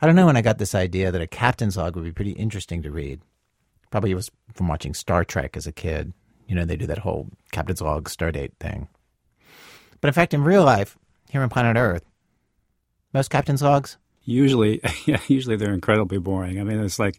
I don't know when I got this idea that a captain's log would be pretty interesting to read. Probably it was from watching Star Trek as a kid. You know, they do that whole captain's log stardate thing. But in fact, in real life, here on planet Earth, most captain's logs? Usually, yeah, usually they're incredibly boring. I mean, it's like,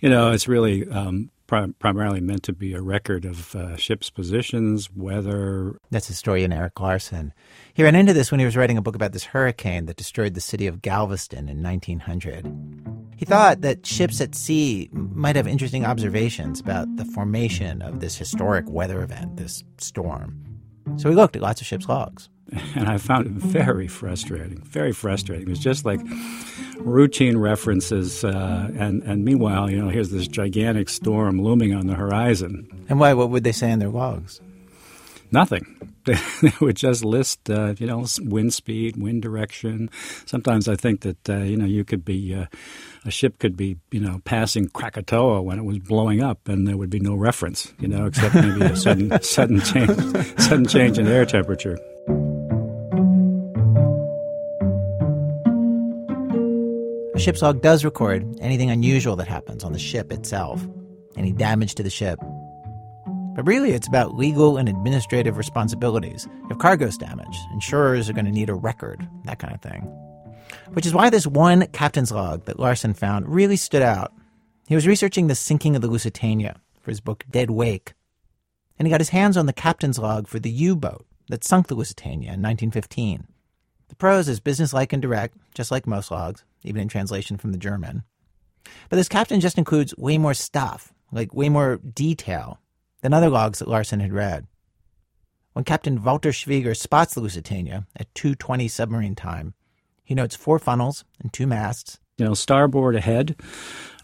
you know, it's really um, pri- primarily meant to be a record of uh, ships' positions, weather. That's historian Erik Larson. He ran into this when he was writing a book about this hurricane that destroyed the city of Galveston in 1900. He thought that ships at sea might have interesting observations about the formation of this historic weather event, this storm. So he looked at lots of ships' logs. And I found it very frustrating, very frustrating. It was just like routine references, uh, and and meanwhile, you know, here's this gigantic storm looming on the horizon. And why? What would they say in their logs? Nothing. They would just list, uh, you know, wind speed, wind direction. Sometimes I think that uh, you know you could be uh, a ship could be you know passing Krakatoa when it was blowing up, and there would be no reference, you know, except maybe a sudden sudden change sudden change in air temperature. A ship's log does record anything unusual that happens on the ship itself, any damage to the ship. But really, it's about legal and administrative responsibilities. If cargo's damaged, insurers are going to need a record, that kind of thing. Which is why this one captain's log that Larson found really stood out. He was researching the sinking of the Lusitania for his book Dead Wake, and he got his hands on the captain's log for the U boat that sunk the Lusitania in 1915. The prose is businesslike and direct, just like most logs, even in translation from the German. But this captain just includes way more stuff, like way more detail, than other logs that Larson had read. When Captain Walter Schwieger spots the Lusitania at 2.20 submarine time, he notes four funnels and two masts. You know, starboard ahead,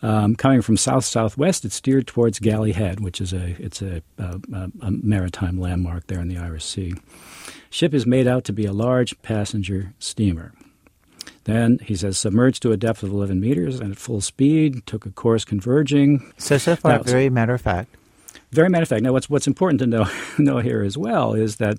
um, coming from south southwest, it's steered towards Galley Head, which is a it's a, a, a maritime landmark there in the Irish Sea. Ship is made out to be a large passenger steamer. Then he says submerged to a depth of 11 meters and at full speed, took a course converging. So so far, very matter of fact. Very matter of fact. Now, what's what's important to know know here as well is that,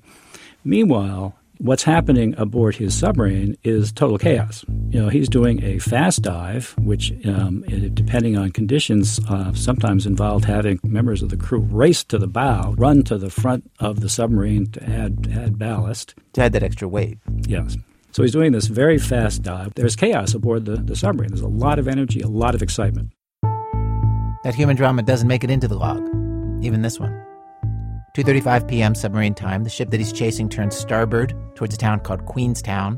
meanwhile, what's happening aboard his submarine is total chaos. You know, he's doing a fast dive, which, um, depending on conditions, uh, sometimes involved having members of the crew race to the bow, run to the front of the submarine to add add ballast, to add that extra weight. Yes. So he's doing this very fast dive. There's chaos aboard the, the submarine. There's a lot of energy, a lot of excitement. That human drama doesn't make it into the log, even this one. 2:35 p.m. submarine time, the ship that he's chasing turns starboard towards a town called Queenstown.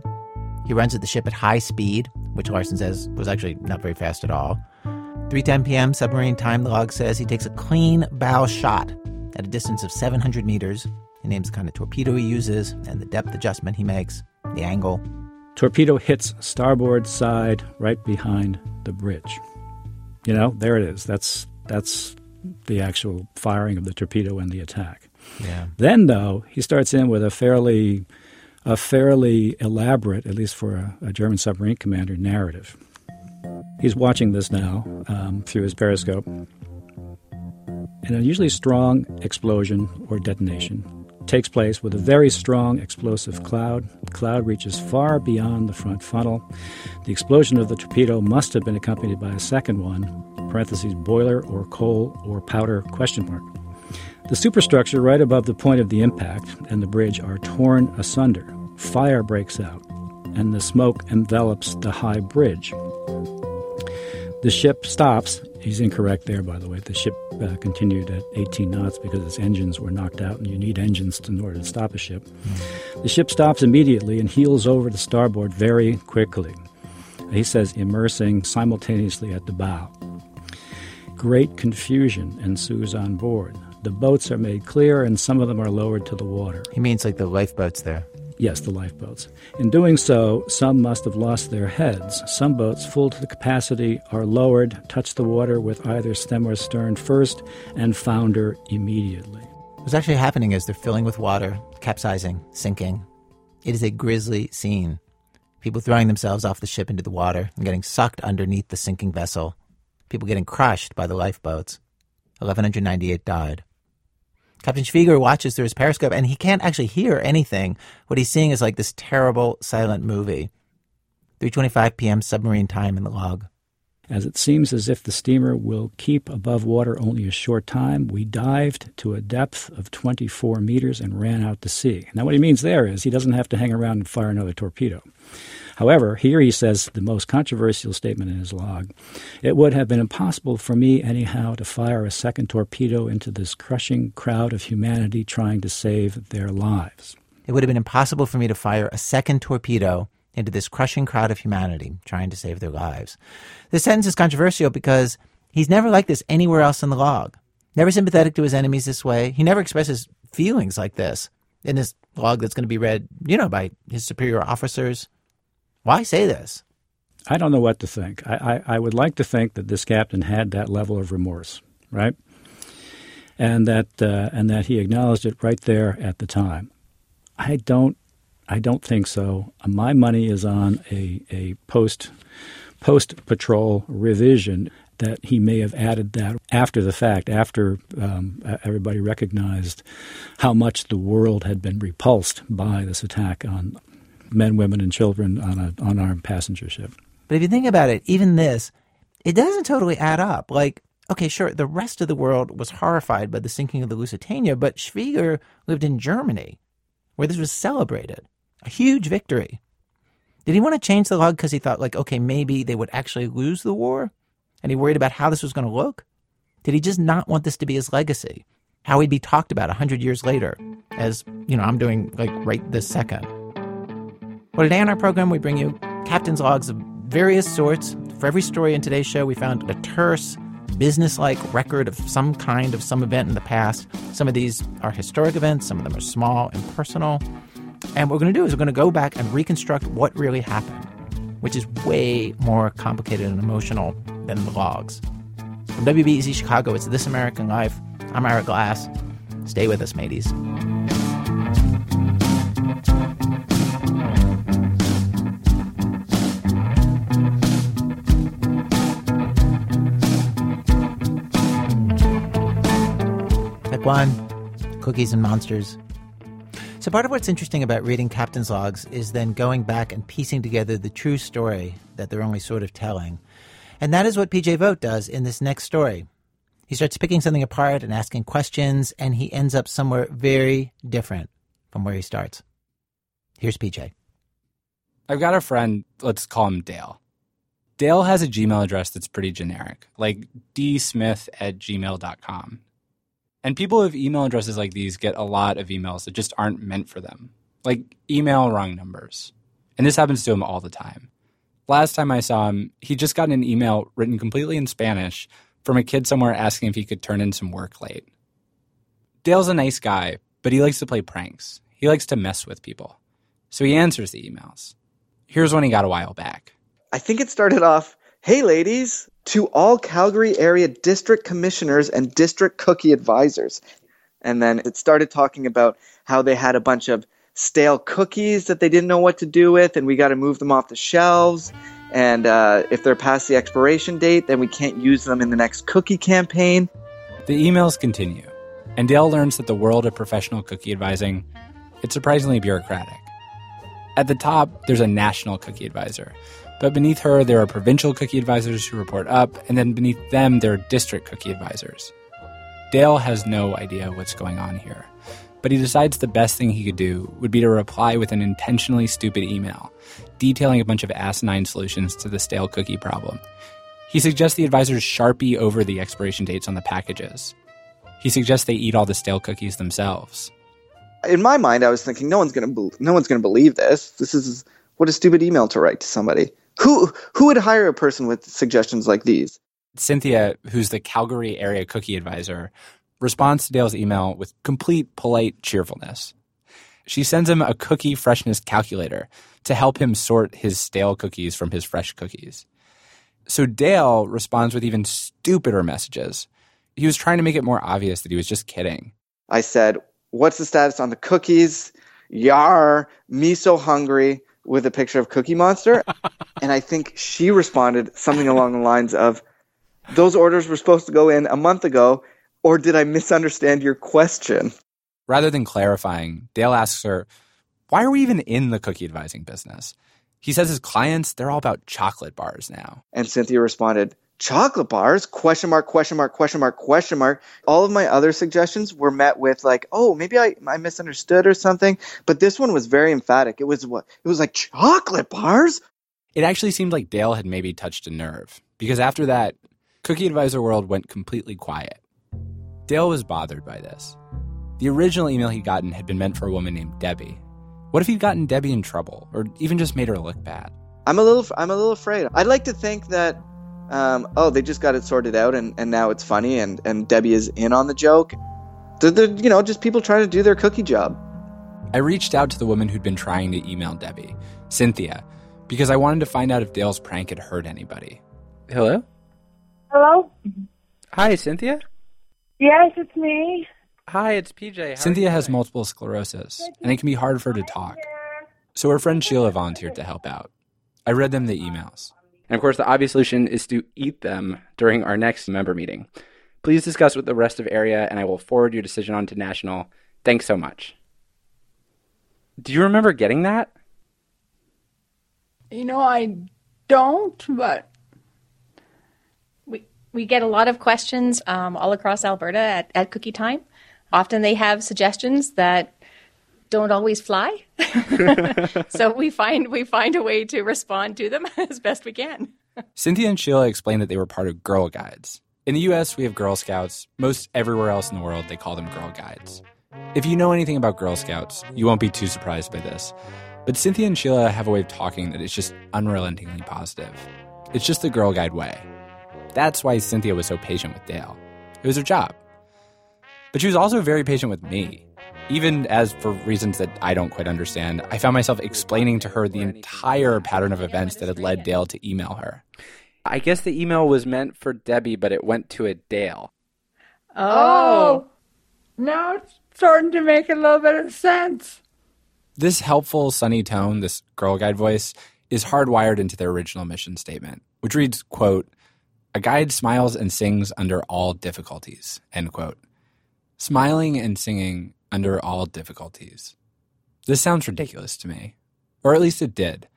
He runs at the ship at high speed, which Larson says was actually not very fast at all. 3:10 p.m. submarine time, the log says he takes a clean bow shot at a distance of 700 meters. He names the kind of torpedo he uses and the depth adjustment he makes the angle. Torpedo hits starboard side right behind the bridge. You know, there it is. That's that's the actual firing of the torpedo and the attack. Then though, he starts in with a fairly a fairly elaborate, at least for a, a German submarine commander, narrative. He's watching this now um, through his periscope. An unusually strong explosion or detonation takes place with a very strong explosive cloud. The cloud reaches far beyond the front funnel. The explosion of the torpedo must have been accompanied by a second one, parentheses boiler or coal or powder question mark. The superstructure right above the point of the impact and the bridge are torn asunder. Fire breaks out, and the smoke envelops the high bridge. The ship stops. He's incorrect there, by the way. The ship uh, continued at 18 knots because its engines were knocked out, and you need engines in order to stop a ship. Mm. The ship stops immediately and heels over to starboard very quickly. He says, immersing simultaneously at the bow. Great confusion ensues on board. The boats are made clear, and some of them are lowered to the water. He means like the lifeboats there. Yes, the lifeboats. In doing so, some must have lost their heads. Some boats, full to the capacity, are lowered, touch the water with either stem or stern first, and founder immediately. What's actually happening is they're filling with water, capsizing, sinking. It is a grisly scene. People throwing themselves off the ship into the water and getting sucked underneath the sinking vessel. People getting crushed by the lifeboats. 1,198 died. Captain Schwieger watches through his periscope and he can't actually hear anything. What he's seeing is like this terrible silent movie. 3:25 p.m. submarine time in the log. As it seems as if the steamer will keep above water only a short time, we dived to a depth of 24 meters and ran out to sea. Now, what he means there is he doesn't have to hang around and fire another torpedo. However, here he says the most controversial statement in his log it would have been impossible for me, anyhow, to fire a second torpedo into this crushing crowd of humanity trying to save their lives. It would have been impossible for me to fire a second torpedo into this crushing crowd of humanity trying to save their lives. This sentence is controversial because he's never like this anywhere else in the log. Never sympathetic to his enemies this way. He never expresses feelings like this in this log that's going to be read, you know, by his superior officers. Why say this? I don't know what to think. I, I, I, would like to think that this captain had that level of remorse, right? And that uh, and that he acknowledged it right there at the time. I don't I don't think so. My money is on a, a post post patrol revision that he may have added that after the fact, after um, everybody recognized how much the world had been repulsed by this attack on men, women, and children on an unarmed passenger ship. But if you think about it, even this, it doesn't totally add up. Like, okay, sure, the rest of the world was horrified by the sinking of the Lusitania, but Schwieger lived in Germany, where this was celebrated, a huge victory. Did he want to change the log because he thought, like, okay, maybe they would actually lose the war? And he worried about how this was going to look? Did he just not want this to be his legacy? How he'd be talked about a hundred years later, as, you know, I'm doing, like, right this second. Well, today on our program, we bring you captain's logs of various sorts. For every story in today's show, we found a terse, business-like record of some kind of some event in the past. Some of these are historic events, some of them are small and personal. And what we're going to do is we're going to go back and reconstruct what really happened, which is way more complicated and emotional than the logs. From WBEZ Chicago, it's This American Life. I'm Ira Glass. Stay with us, mateys. One, Cookies and Monsters. So, part of what's interesting about reading Captain's logs is then going back and piecing together the true story that they're only sort of telling. And that is what PJ Vogt does in this next story. He starts picking something apart and asking questions, and he ends up somewhere very different from where he starts. Here's PJ. I've got a friend, let's call him Dale. Dale has a Gmail address that's pretty generic, like dsmith at gmail.com. And people with email addresses like these get a lot of emails that just aren't meant for them, like email wrong numbers. And this happens to him all the time. Last time I saw him, he just got an email written completely in Spanish from a kid somewhere asking if he could turn in some work late. Dale's a nice guy, but he likes to play pranks. He likes to mess with people. So he answers the emails. Here's one he got a while back. I think it started off Hey, ladies, to all Calgary area district commissioners and district cookie advisors. And then it started talking about how they had a bunch of stale cookies that they didn't know what to do with, and we got to move them off the shelves. And uh, if they're past the expiration date, then we can't use them in the next cookie campaign. The emails continue, and Dale learns that the world of professional cookie advising it's surprisingly bureaucratic. At the top, there's a national cookie advisor but beneath her, there are provincial cookie advisors who report up, and then beneath them, there are district cookie advisors. Dale has no idea what's going on here, but he decides the best thing he could do would be to reply with an intentionally stupid email, detailing a bunch of asinine solutions to the stale cookie problem. He suggests the advisors sharpie over the expiration dates on the packages. He suggests they eat all the stale cookies themselves. In my mind, I was thinking, no one's going to be- no one's going to believe this. This is what a stupid email to write to somebody. Who who would hire a person with suggestions like these? Cynthia, who's the Calgary area cookie advisor, responds to Dale's email with complete polite cheerfulness. She sends him a cookie freshness calculator to help him sort his stale cookies from his fresh cookies. So Dale responds with even stupider messages. He was trying to make it more obvious that he was just kidding. I said, What's the status on the cookies? Yar, me so hungry with a picture of Cookie Monster. and I think she responded something along the lines of, Those orders were supposed to go in a month ago, or did I misunderstand your question? Rather than clarifying, Dale asks her, Why are we even in the cookie advising business? He says his clients, they're all about chocolate bars now. And Cynthia responded, chocolate bars? Question mark question mark question mark question mark. All of my other suggestions were met with like oh maybe i, I misunderstood or something but this one was very emphatic. It was what it was like chocolate bars? It actually seemed like dale had maybe touched a nerve because after that cookie advisor world went completely quiet. Dale was bothered by this. The original email he'd gotten had been meant for a woman named debbie. What if he'd gotten debbie in trouble or even just made her look bad? I'm a little i'm a little afraid. I'd like to think that um, oh, they just got it sorted out and, and now it's funny and, and Debbie is in on the joke. They're, they're, you know, just people trying to do their cookie job. I reached out to the woman who'd been trying to email Debbie, Cynthia, because I wanted to find out if Dale's prank had hurt anybody. Hello? Hello? Hi, Cynthia? Yes, it's me. Hi, it's PJ. How Cynthia has multiple sclerosis, and it can be hard for her to talk. So her friend Sheila volunteered to help out. I read them the emails. And of course, the obvious solution is to eat them during our next member meeting. Please discuss with the rest of area, and I will forward your decision on to national. Thanks so much. Do you remember getting that? You know, I don't, but we we get a lot of questions um, all across Alberta at, at Cookie Time. Often they have suggestions that don't always fly. so we find we find a way to respond to them as best we can. Cynthia and Sheila explained that they were part of Girl Guides. In the US, we have Girl Scouts. Most everywhere else in the world, they call them Girl Guides. If you know anything about Girl Scouts, you won't be too surprised by this. But Cynthia and Sheila have a way of talking that is just unrelentingly positive. It's just the Girl Guide way. That's why Cynthia was so patient with Dale. It was her job. But she was also very patient with me. Even as for reasons that I don't quite understand, I found myself explaining to her the entire pattern of events that had led Dale to email her. I guess the email was meant for Debbie, but it went to a Dale. Oh. oh. Now it's starting to make a little bit of sense. This helpful, sunny tone, this girl guide voice, is hardwired into their original mission statement, which reads, quote, a guide smiles and sings under all difficulties, end quote. Smiling and singing under all difficulties. This sounds ridiculous to me, or at least it did,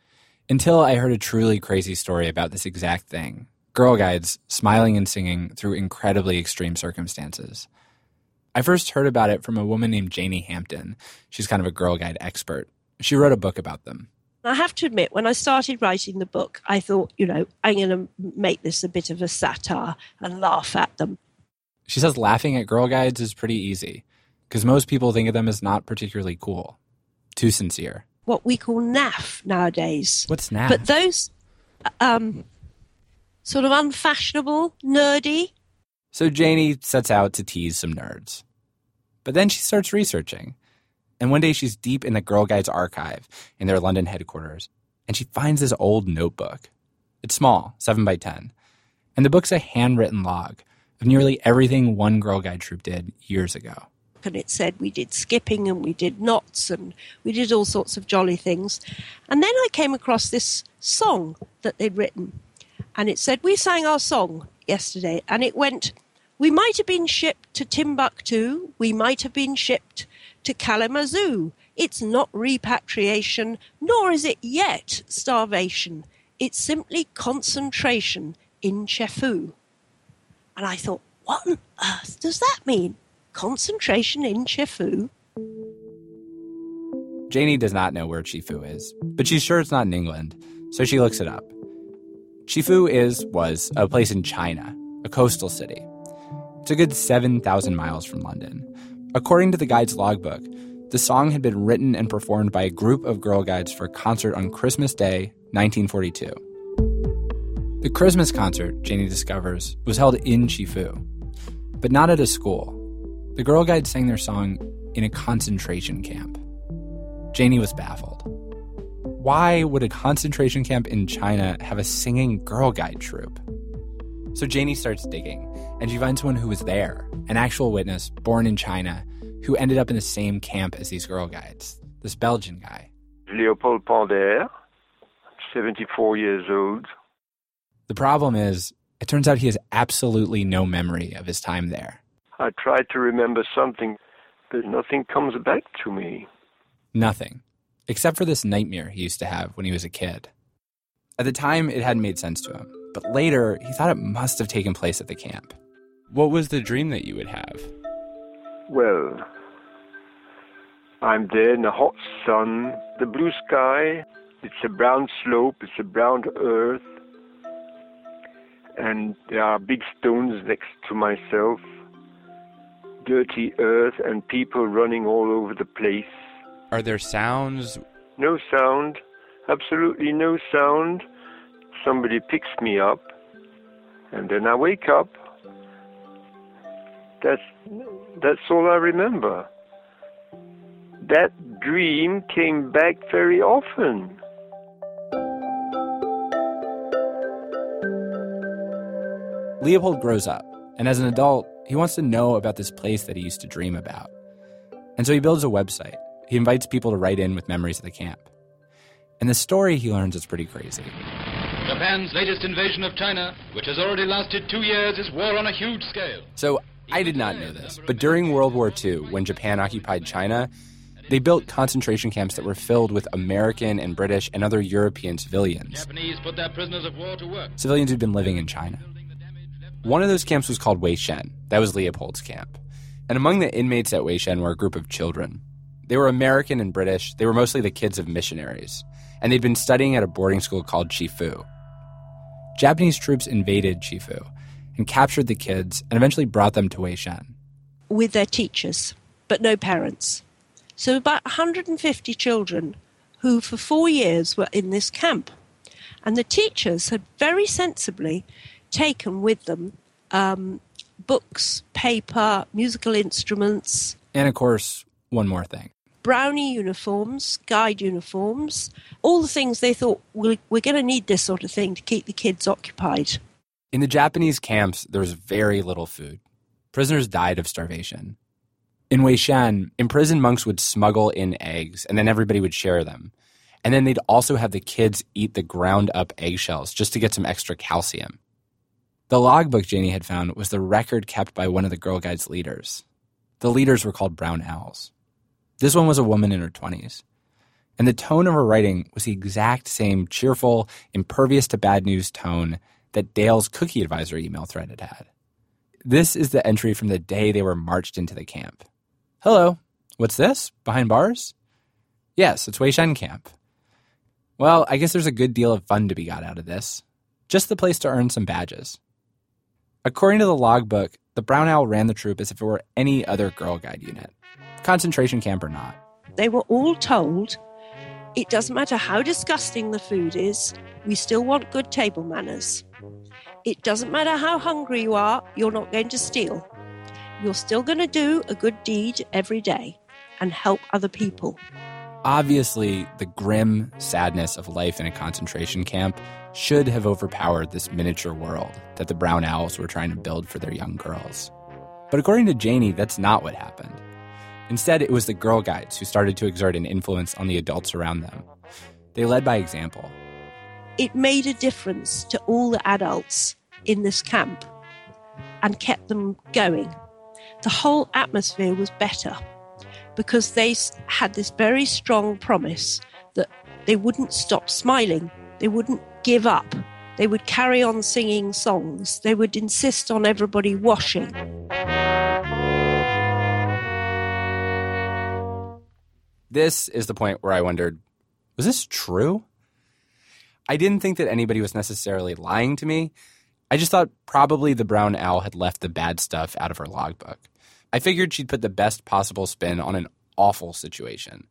until I heard a truly crazy story about this exact thing Girl Guides smiling and singing through incredibly extreme circumstances. I first heard about it from a woman named Janie Hampton. She's kind of a Girl Guide expert. She wrote a book about them. I have to admit, when I started writing the book, I thought, you know, I'm going to make this a bit of a satire and laugh at them. She says laughing at Girl Guides is pretty easy because most people think of them as not particularly cool, too sincere. What we call naff nowadays. What's naff? But those um, sort of unfashionable, nerdy. So Janie sets out to tease some nerds. But then she starts researching. And one day she's deep in the Girl Guides archive in their London headquarters, and she finds this old notebook. It's small, 7 by 10. And the book's a handwritten log of nearly everything one Girl Guide troop did years ago and it said we did skipping and we did knots and we did all sorts of jolly things. And then I came across this song that they'd written, and it said, We sang our song yesterday, and it went, We might have been shipped to Timbuktu, we might have been shipped to Kalamazoo. It's not repatriation, nor is it yet starvation. It's simply concentration in Chefoo. And I thought, what on earth does that mean? Concentration in Chefoo. Janie does not know where Chefoo is, but she's sure it's not in England, so she looks it up. Chefoo is, was, a place in China, a coastal city. It's a good 7,000 miles from London. According to the guide's logbook, the song had been written and performed by a group of Girl Guides for a concert on Christmas Day, 1942. The Christmas concert, Janie discovers, was held in Chefoo, but not at a school. The Girl Guides sang their song in a concentration camp. Janie was baffled. Why would a concentration camp in China have a singing Girl Guide troupe? So Janie starts digging, and she finds one who was there, an actual witness born in China, who ended up in the same camp as these Girl Guides, this Belgian guy. Leopold Pander, 74 years old. The problem is, it turns out he has absolutely no memory of his time there. I try to remember something, but nothing comes back to me. Nothing. except for this nightmare he used to have when he was a kid. At the time, it hadn't made sense to him, but later he thought it must have taken place at the camp. What was the dream that you would have? Well, I'm there in the hot sun, the blue sky, it's a brown slope, it's a brown earth, and there are big stones next to myself, dirty earth, and people running all over the place. Are there sounds? No sound, absolutely no sound. Somebody picks me up, and then I wake up. That's that's all I remember. That dream came back very often. Leopold grows up, and as an adult, he wants to know about this place that he used to dream about. And so he builds a website. He invites people to write in with memories of the camp. And the story he learns is pretty crazy. Japan's latest invasion of China, which has already lasted two years, is war on a huge scale. So I did not know this, but during World War II, when Japan occupied China, they built concentration camps that were filled with American and British and other European civilians. Japanese put their prisoners of war to work. Civilians who'd been living in China. One of those camps was called Weihsien. That was Leopold's camp. And among the inmates at Weihsien were a group of children. They were American and British. They were mostly the kids of missionaries. And they'd been studying at a boarding school called Chefoo. Japanese troops invaded Chefoo and captured the kids and eventually brought them to Weihsien. with their teachers, but no parents. So about 150 children who for four years were in this camp. And the teachers had very sensibly taken with them um, books, paper, musical instruments, And of course, one more thing. brownie uniforms, guide uniforms, all the things they thought, we're, we're going to need this sort of thing to keep the kids occupied. In the Japanese camps, there was very little food. Prisoners died of starvation. In Weihsien, imprisoned monks would smuggle in eggs, and then everybody would share them. And then they'd also have the kids eat the ground up eggshells just to get some extra calcium. The logbook Janie had found was the record kept by one of the Girl Guides leaders. The leaders were called brown owls. This one was a woman in her 20s. And the tone of her writing was the exact same cheerful, impervious to bad news tone that Dale's cookie advisor email thread had had. This is the entry from the day they were marched into the camp. Hello, what's this? Behind bars? Yes, it's Weihsien Camp. Well, I guess there's a good deal of fun to be got out of this. Just the place to earn some badges. According to the logbook, the Brown Owl ran the troop as if it were any other Girl Guide unit, concentration camp or not. They were all told it doesn't matter how disgusting the food is, we still want good table manners. It doesn't matter how hungry you are, you're not going to steal. You're still going to do a good deed every day and help other people. Obviously, the grim sadness of life in a concentration camp should have overpowered this miniature world that the brown owls were trying to build for their young girls. But according to Janie, that's not what happened. Instead, it was the Girl Guides who started to exert an influence on the adults around them. They led by example. It made a difference to all the adults in this camp and kept them going. The whole atmosphere was better because they had this very strong promise that they wouldn't stop smiling, they wouldn't give up, they would carry on singing songs, they would insist on everybody washing. This is the point where I wondered was this true? I didn't think that anybody was necessarily lying to me. I just thought probably the brown owl had left the bad stuff out of her logbook. I figured she'd put the best possible spin on an awful situation.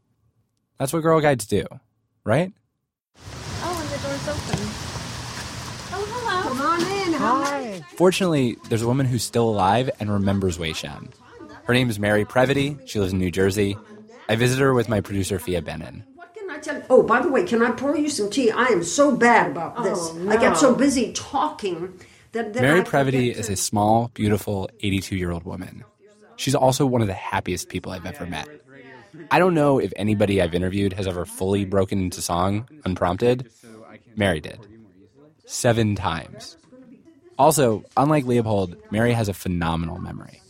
That's what Girl Guides do, right? Oh, and the door's open. Oh, hello. Come on in. Hi. Fortunately, there's a woman who's still alive and remembers Weihsien. Her name is Mary Previte. She lives in New Jersey. I visited her with my producer, Phia Bennin. Can I tell Oh, by the way, can I pour you some tea? I am so bad about oh, this. Oh, I get so busy talking that, that Mary I Previte forget is a small, beautiful 82 year old woman. She's also one of the happiest people I've ever met. I don't know if anybody I've interviewed has ever fully broken into song unprompted. Mary did. Seven times. Also, unlike Leopold, Mary has a phenomenal memory.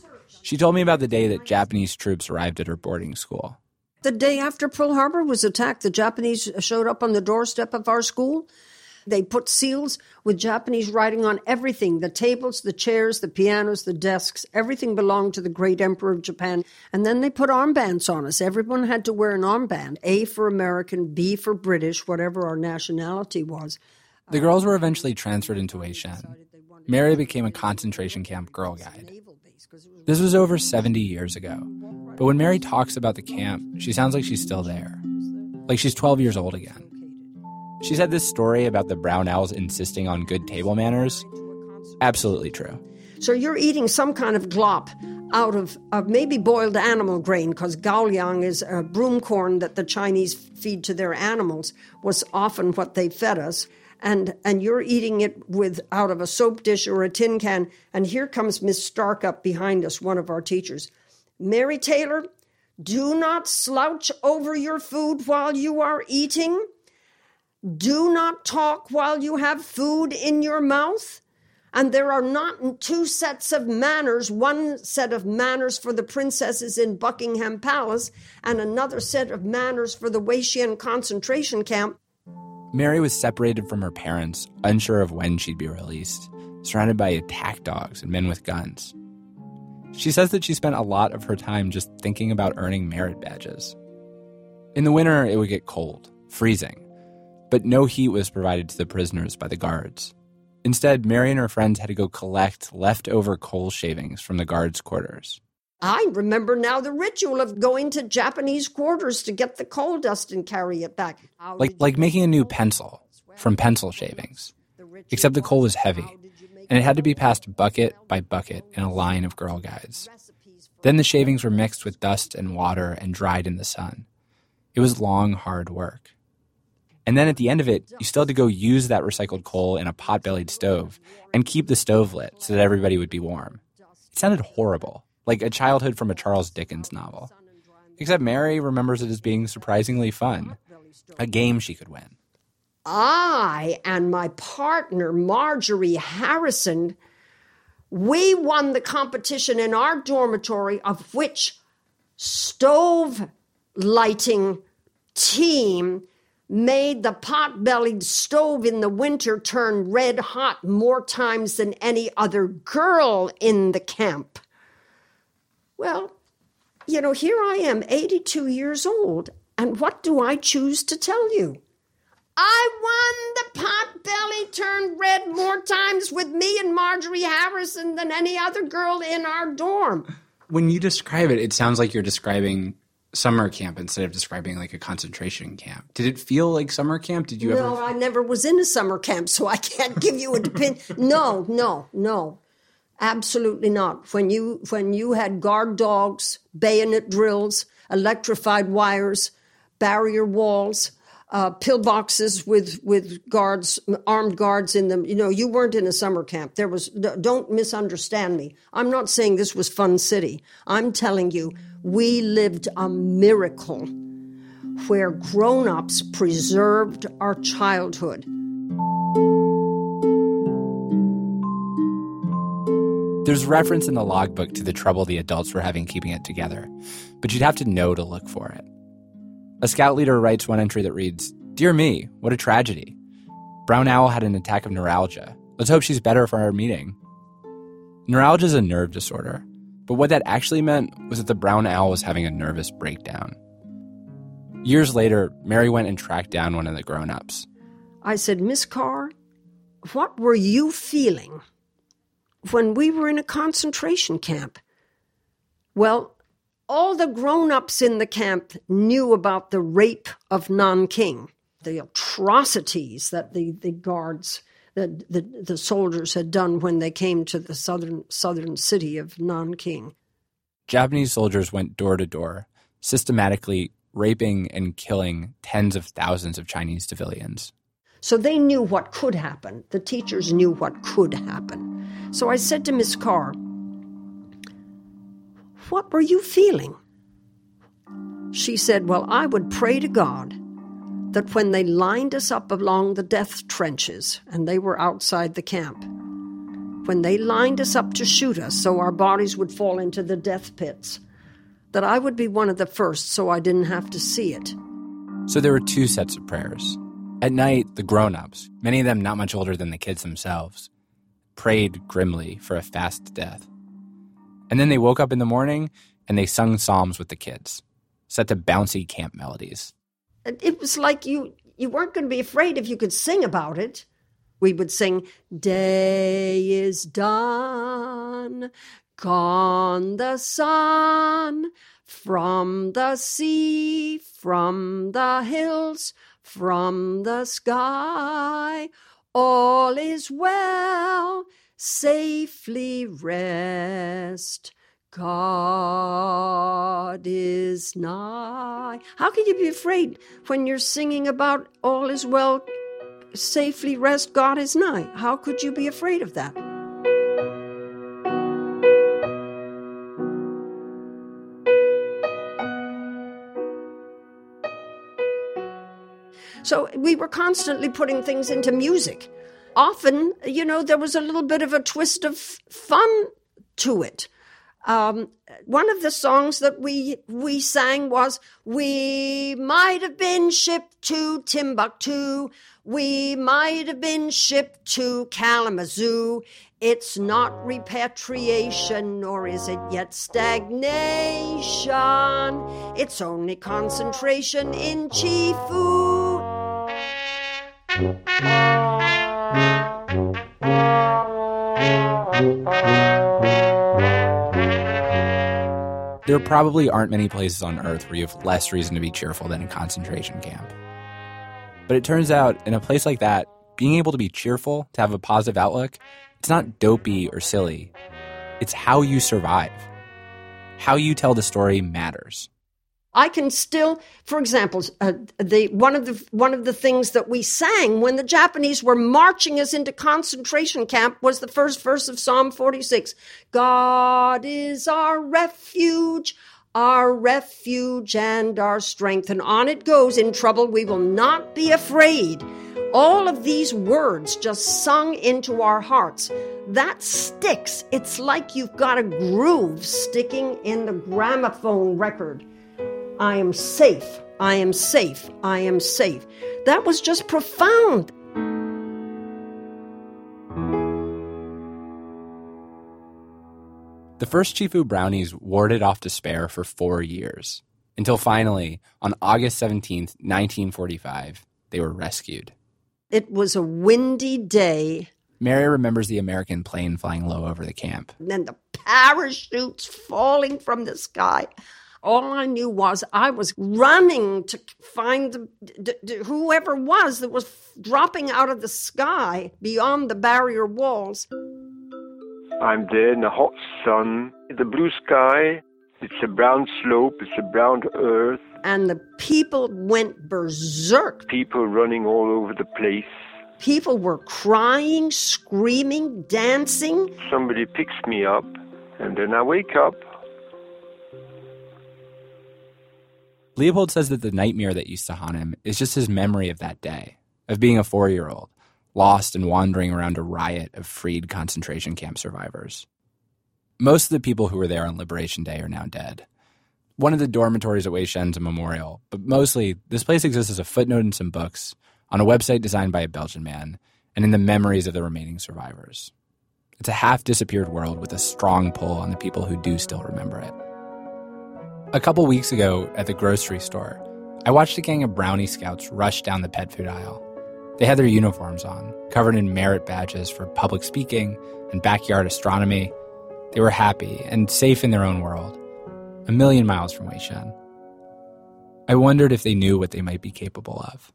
She told me about the day that Japanese troops arrived at her boarding school. The day after Pearl Harbor was attacked, the Japanese showed up on the doorstep of our school. They put seals with Japanese writing on everything the tables, the chairs, the pianos, the desks. Everything belonged to the great emperor of Japan. And then they put armbands on us. Everyone had to wear an armband A for American, B for British, whatever our nationality was. The girls were eventually transferred into Weihsien. Mary became a concentration camp girl guide. This was over 70 years ago. But when Mary talks about the camp, she sounds like she's still there. Like she's 12 years old again. She said this story about the brown owls insisting on good table manners. Absolutely true. So you're eating some kind of glop out of, of maybe boiled animal grain, because gaoliang is a broom corn that the Chinese feed to their animals, was often what they fed us. And, and you're eating it with out of a soap dish or a tin can. And here comes Miss Stark up behind us, one of our teachers. Mary Taylor, do not slouch over your food while you are eating. Do not talk while you have food in your mouth. And there are not two sets of manners one set of manners for the princesses in Buckingham Palace, and another set of manners for the Weihsien concentration camp. Mary was separated from her parents, unsure of when she'd be released, surrounded by attack dogs and men with guns. She says that she spent a lot of her time just thinking about earning merit badges. In the winter, it would get cold, freezing, but no heat was provided to the prisoners by the guards. Instead, Mary and her friends had to go collect leftover coal shavings from the guards' quarters. I remember now the ritual of going to Japanese quarters to get the coal dust and carry it back. Like, like making a new pencil from pencil shavings. Except the coal was heavy, and it had to be passed bucket by bucket in a line of girl guides. Then the shavings were mixed with dust and water and dried in the sun. It was long, hard work. And then at the end of it, you still had to go use that recycled coal in a pot bellied stove and keep the stove lit so that everybody would be warm. It sounded horrible, like a childhood from a Charles Dickens novel. Except Mary remembers it as being surprisingly fun, a game she could win. I and my partner, Marjorie Harrison, we won the competition in our dormitory, of which stove lighting team made the pot bellied stove in the winter turn red hot more times than any other girl in the camp. Well, you know, here I am, 82 years old, and what do I choose to tell you? I won the pot belly turned red more times with me and Marjorie Harrison than any other girl in our dorm. When you describe it, it sounds like you're describing summer camp instead of describing like a concentration camp. Did it feel like summer camp? Did you no, ever? No, I never was in a summer camp, so I can't give you a opinion. no, no, no. Absolutely not. When you when you had guard dogs, bayonet drills, electrified wires, barrier walls, uh, pillboxes with with guards, armed guards in them. You know, you weren't in a summer camp. There was. Don't misunderstand me. I'm not saying this was fun city. I'm telling you, we lived a miracle where grown-ups preserved our childhood. There's reference in the logbook to the trouble the adults were having keeping it together, but you'd have to know to look for it. A scout leader writes one entry that reads Dear me, what a tragedy. Brown Owl had an attack of neuralgia. Let's hope she's better for our meeting. Neuralgia is a nerve disorder, but what that actually meant was that the brown owl was having a nervous breakdown. Years later, Mary went and tracked down one of the grown ups. I said, Miss Carr, what were you feeling when we were in a concentration camp? Well, all the grown ups in the camp knew about the rape of Nanking, the atrocities that the, the guards, the, the, the soldiers had done when they came to the southern, southern city of Nanking. Japanese soldiers went door to door, systematically raping and killing tens of thousands of Chinese civilians. So they knew what could happen. The teachers knew what could happen. So I said to Miss Carr, What were you feeling? She said, Well, I would pray to God that when they lined us up along the death trenches and they were outside the camp, when they lined us up to shoot us so our bodies would fall into the death pits, that I would be one of the first so I didn't have to see it. So there were two sets of prayers. At night, the grown ups, many of them not much older than the kids themselves, prayed grimly for a fast death. And then they woke up in the morning and they sung psalms with the kids, set to bouncy camp melodies. It was like you you weren't going to be afraid if you could sing about it. We would sing, Day is done, gone the sun, from the sea, from the hills, from the sky. All is well, safely rest. God is nigh. How can you be afraid when you're singing about all is well, safely rest, God is nigh? How could you be afraid of that? So we were constantly putting things into music. Often, you know, there was a little bit of a twist of fun to it. Um, one of the songs that we we sang was "We might have been shipped to Timbuktu, we might have been shipped to Kalamazoo. It's not repatriation, nor is it yet stagnation. It's only concentration in Chefoo." There probably aren't many places on Earth where you have less reason to be cheerful than a concentration camp. But it turns out, in a place like that, being able to be cheerful, to have a positive outlook, it's not dopey or silly. It's how you survive. How you tell the story matters. I can still, for example, uh, the one of the one of the things that we sang when the Japanese were marching us into concentration camp was the first verse of Psalm 46. God is our refuge, our refuge and our strength, and on it goes. In trouble, we will not be afraid. All of these words just sung into our hearts. That sticks. It's like you've got a groove sticking in the gramophone record. I am safe. I am safe. I am safe. That was just profound. The first Chefoo brownies warded off despair for four years, until finally, on August 17th, 1945, they were rescued. It was a windy day. Mary remembers the American plane flying low over the camp. And then the parachutes falling from the sky. All I knew was I was running to find the, d- d- whoever was that was dropping out of the sky beyond the barrier walls. I'm there in the hot sun, the blue sky. It's a brown slope, it's a brown earth. And the people went berserk. People running all over the place. People were crying, screaming, dancing. Somebody picks me up, and then I wake up Leopold says that the nightmare that used to haunt him is just his memory of that day, of being a four year old, lost and wandering around a riot of freed concentration camp survivors. Most of the people who were there on Liberation Day are now dead. One of the dormitories at Weihsien's a memorial, but mostly this place exists as a footnote in some books, on a website designed by a Belgian man, and in the memories of the remaining survivors. It's a half disappeared world with a strong pull on the people who do still remember it. A couple weeks ago at the grocery store, I watched a gang of brownie scouts rush down the pet food aisle. They had their uniforms on, covered in merit badges for public speaking and backyard astronomy. They were happy and safe in their own world, a million miles from Weihsien. I wondered if they knew what they might be capable of.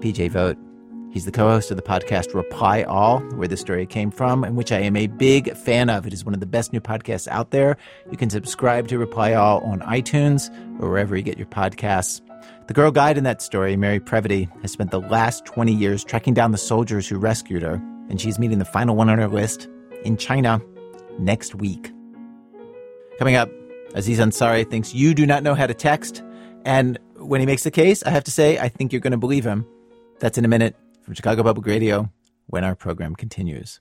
PJ Vogt. He's the co host of the podcast Reply All, where this story came from, and which I am a big fan of. It is one of the best new podcasts out there. You can subscribe to Reply All on iTunes or wherever you get your podcasts. The girl guide in that story, Mary Previte, has spent the last 20 years tracking down the soldiers who rescued her, and she's meeting the final one on her list in China next week. Coming up, Aziz Ansari thinks you do not know how to text, and when he makes the case, I have to say, I think you're going to believe him. That's in a minute from Chicago Public Radio when our program continues.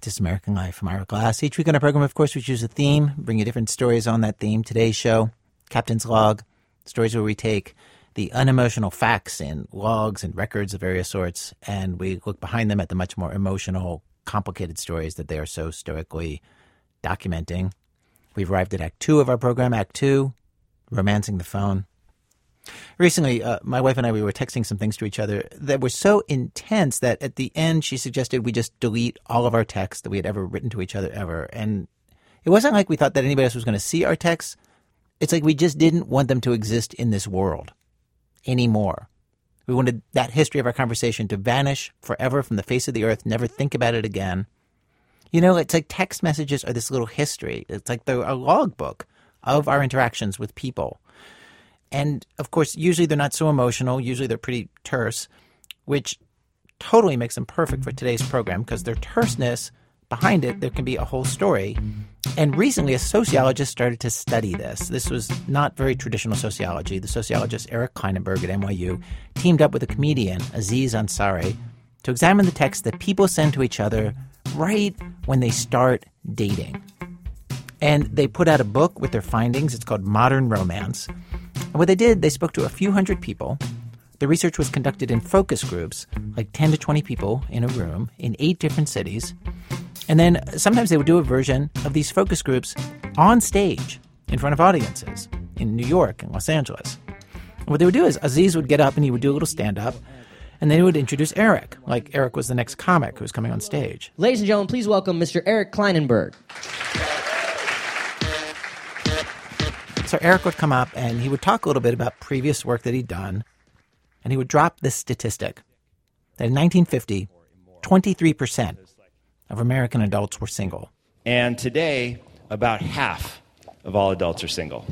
This American Life from Ira Glass. Each week on our program, of course, we choose a theme, bring you different stories on that theme. Today's show, Captain's Log, stories where we take the unemotional facts in logs and records of various sorts, and we look behind them at the much more emotional, complicated stories that they are so stoically documenting. We've arrived at Act Two of our program, Act Two, Romancing the Phone. Recently, uh, my wife and I we were texting some things to each other that were so intense that at the end she suggested we just delete all of our texts that we had ever written to each other ever. And it wasn't like we thought that anybody else was going to see our texts. It's like we just didn't want them to exist in this world anymore. We wanted that history of our conversation to vanish forever from the face of the earth, never think about it again. You know, it's like text messages are this little history. It's like they're a logbook of our interactions with people. And of course, usually they're not so emotional. Usually they're pretty terse, which totally makes them perfect for today's program because their terseness behind it, there can be a whole story. And recently, a sociologist started to study this. This was not very traditional sociology. The sociologist Eric Klinenberg at NYU teamed up with a comedian, Aziz Ansari, to examine the texts that people send to each other right when they start dating. And they put out a book with their findings. It's called Modern Romance. And what they did, they spoke to a few hundred people. The research was conducted in focus groups, like 10 to 20 people in a room in eight different cities. And then sometimes they would do a version of these focus groups on stage in front of audiences in New York and Los Angeles. And what they would do is Aziz would get up and he would do a little stand up, and then he would introduce Eric, like Eric was the next comic who was coming on stage. Ladies and gentlemen, please welcome Mr. Eric Klinenberg. So Eric would come up and he would talk a little bit about previous work that he'd done, and he would drop this statistic that in 1950, 23% of American adults were single. And today, about half of all adults are single.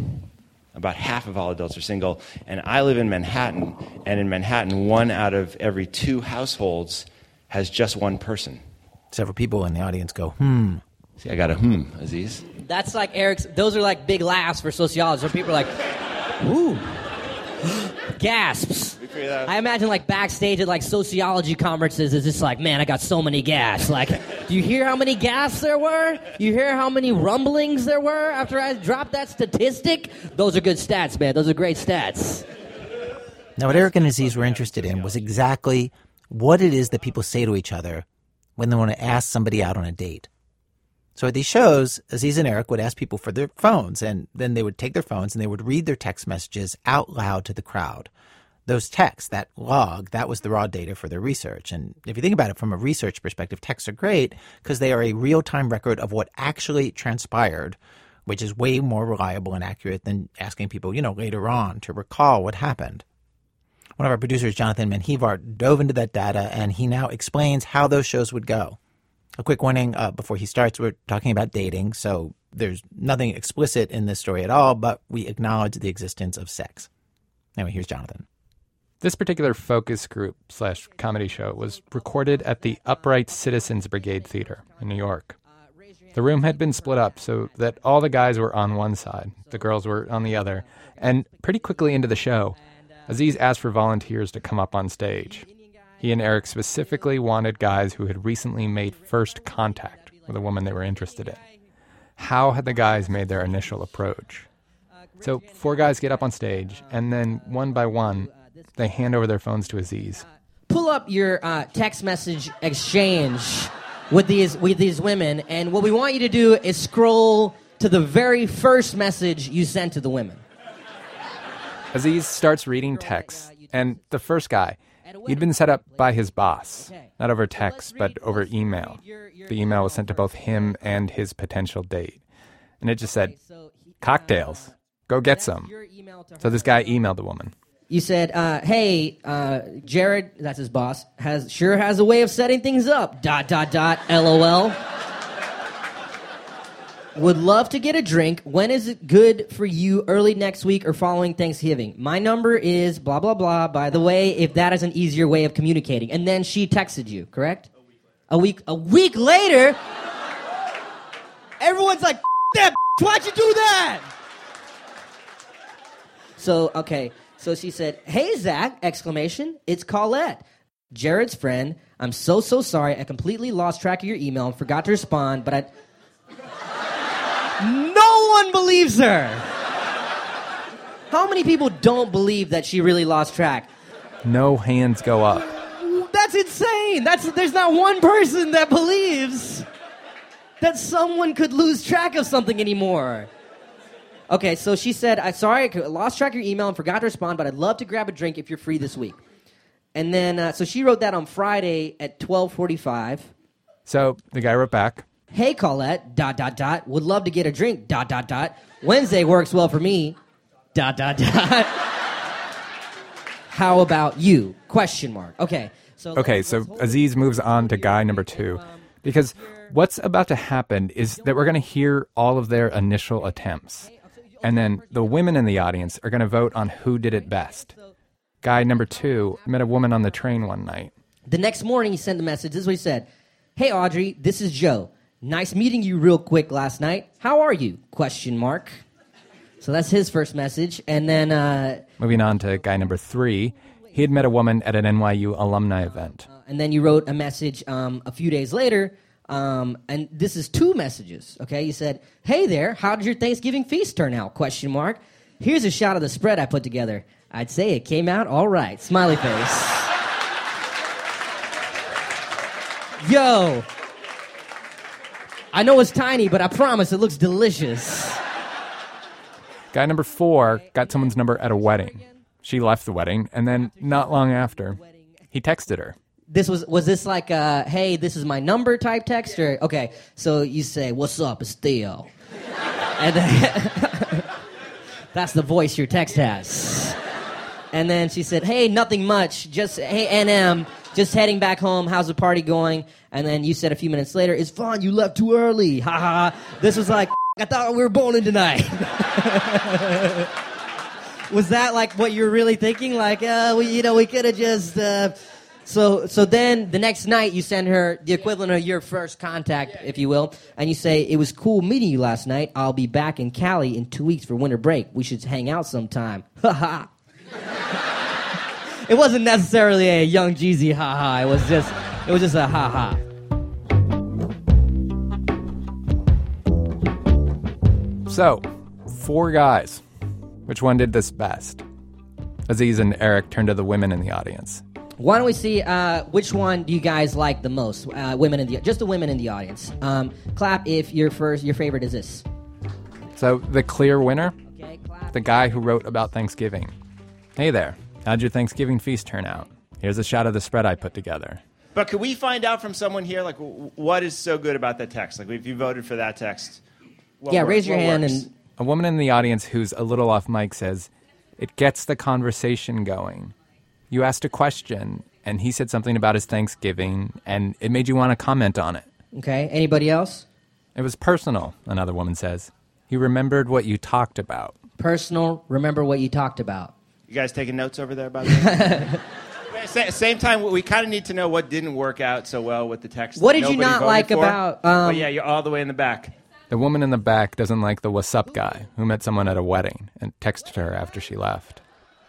About half of all adults are single. And I live in Manhattan, and in Manhattan, one out of every two households has just one person. Several people in the audience go, hmm. See, I got a hmm, Aziz. That's like Eric's. Those are like big laughs for sociologists. Where people are like, ooh, gasps. I imagine like backstage at like sociology conferences is just like, man, I got so many gasps. Like, do you hear how many gasps there were? You hear how many rumblings there were after I dropped that statistic? Those are good stats, man. Those are great stats. Now, what Eric and Aziz were interested in was exactly what it is that people say to each other when they want to ask somebody out on a date. So at these shows, Aziz and Eric would ask people for their phones, and then they would take their phones and they would read their text messages out loud to the crowd. Those texts, that log, that was the raw data for their research. And if you think about it from a research perspective, texts are great because they are a real time record of what actually transpired, which is way more reliable and accurate than asking people, you know, later on to recall what happened. One of our producers, Jonathan Menjivar, dove into that data and he now explains how those shows would go. A quick warning uh, before he starts we're talking about dating, so there's nothing explicit in this story at all, but we acknowledge the existence of sex. Anyway, here's Jonathan. This particular focus group slash comedy show was recorded at the Upright Citizens Brigade Theater in New York. The room had been split up so that all the guys were on one side, the girls were on the other, and pretty quickly into the show, Aziz asked for volunteers to come up on stage. He and Eric specifically wanted guys who had recently made first contact with a woman they were interested in. How had the guys made their initial approach? So, four guys get up on stage, and then one by one, they hand over their phones to Aziz. Pull up your uh, text message exchange with these with these women, and what we want you to do is scroll to the very first message you sent to the women. Aziz starts reading texts, and the first guy, He'd been set up by his boss, not over text, but over email. The email was sent to both him and his potential date. And it just said, cocktails, go get some. So this guy emailed the woman. You said, uh, "Hey, uh, Jared, that's his boss, has sure has a way of setting things up." Dot dot dot. LOL. Would love to get a drink. When is it good for you? Early next week or following Thanksgiving? My number is blah blah blah. By the way, if that is an easier way of communicating. And then she texted you, correct? A week. A week a week later, everyone's like, "That. Why'd you do that?" So okay, so she said, "Hey Zach!" Exclamation! It's Colette, Jared's friend. I'm so so sorry. I completely lost track of your email and forgot to respond, but I. no one believes her. How many people don't believe that she really lost track? No hands go up. That's insane. That's there's not one person that believes that someone could lose track of something anymore. Okay, so she said, "I'm sorry, I lost track of your email and forgot to respond, but I'd love to grab a drink if you're free this week." And then, uh, so she wrote that on Friday at 12:45. So the guy wrote back. Hey Colette, dot dot dot. Would love to get a drink. Dot dot dot. Wednesday works well for me. Dot dot dot. How about you? Question mark. Okay. So Okay, so Aziz moves on to guy number two. Um, because what's about to happen is that we're going to hear all of their initial attempts. Oh, and then the women in the audience are going to vote on who did it best. Guy number two met a woman on the train one night. The next morning, he sent a message. This is what he said: "Hey Audrey, this is Joe. Nice meeting you real quick last night. How are you?" Question mark. So that's his first message, and then uh, Moving on to guy number three, he had met a woman at an NYU alumni event. and then you wrote a message um, a few days later. Um, and this is two messages. Okay, you said, "Hey there, how did your Thanksgiving feast turn out?" Question mark. Here's a shot of the spread I put together. I'd say it came out all right. Smiley face. Yo, I know it's tiny, but I promise it looks delicious. Guy number four got someone's number at a wedding. She left the wedding, and then not long after, he texted her. This was was this like a hey, this is my number type text or okay? So you say, "What's up, it's Theo," and then that's the voice your text has. And then she said, "Hey, nothing much. Just hey, NM, just heading back home. How's the party going?" And then you said a few minutes later, "It's fun. You left too early. Ha ha." This was like, I thought we were bowling tonight. was that like what you were really thinking? Like, uh, we, you know, we could have just. Uh... So, so then the next night you send her the equivalent of your first contact, if you will, and you say, "It was cool meeting you last night. I'll be back in Cali in two weeks for winter break. We should hang out sometime." Ha ha. It wasn't necessarily a young Jeezy ha ha. It was just, it was just a ha ha. So, four guys. Which one did this best? Aziz and Eric turned to the women in the audience. Why don't we see uh, which one do you guys like the most? Uh, women in the just the women in the audience. Um, clap if your first your favorite is this. So, the clear winner? The guy who wrote about Thanksgiving. Hey there, how'd your Thanksgiving feast turn out? Here's a shot of the spread I put together. But could we find out from someone here, like, what is so good about that text? Like, if you voted for that text, what yeah, wor- raise your what hand works? and A woman in the audience who's a little off mic says, It gets the conversation going. You asked a question, and he said something about his Thanksgiving, and it made you want to comment on it. okay. Anybody else? It was personal, another woman says. He remembered what you talked about. Personal. Remember what you talked about. You guys taking notes over there, by the way? Sa- Same time, we kind of need to know what didn't work out so well with the text. What that did you nobody not voted like for. about, But um, yeah, you're all the way in the back. The woman in the back doesn't like the what's up guy who met someone at a wedding and texted her after she left.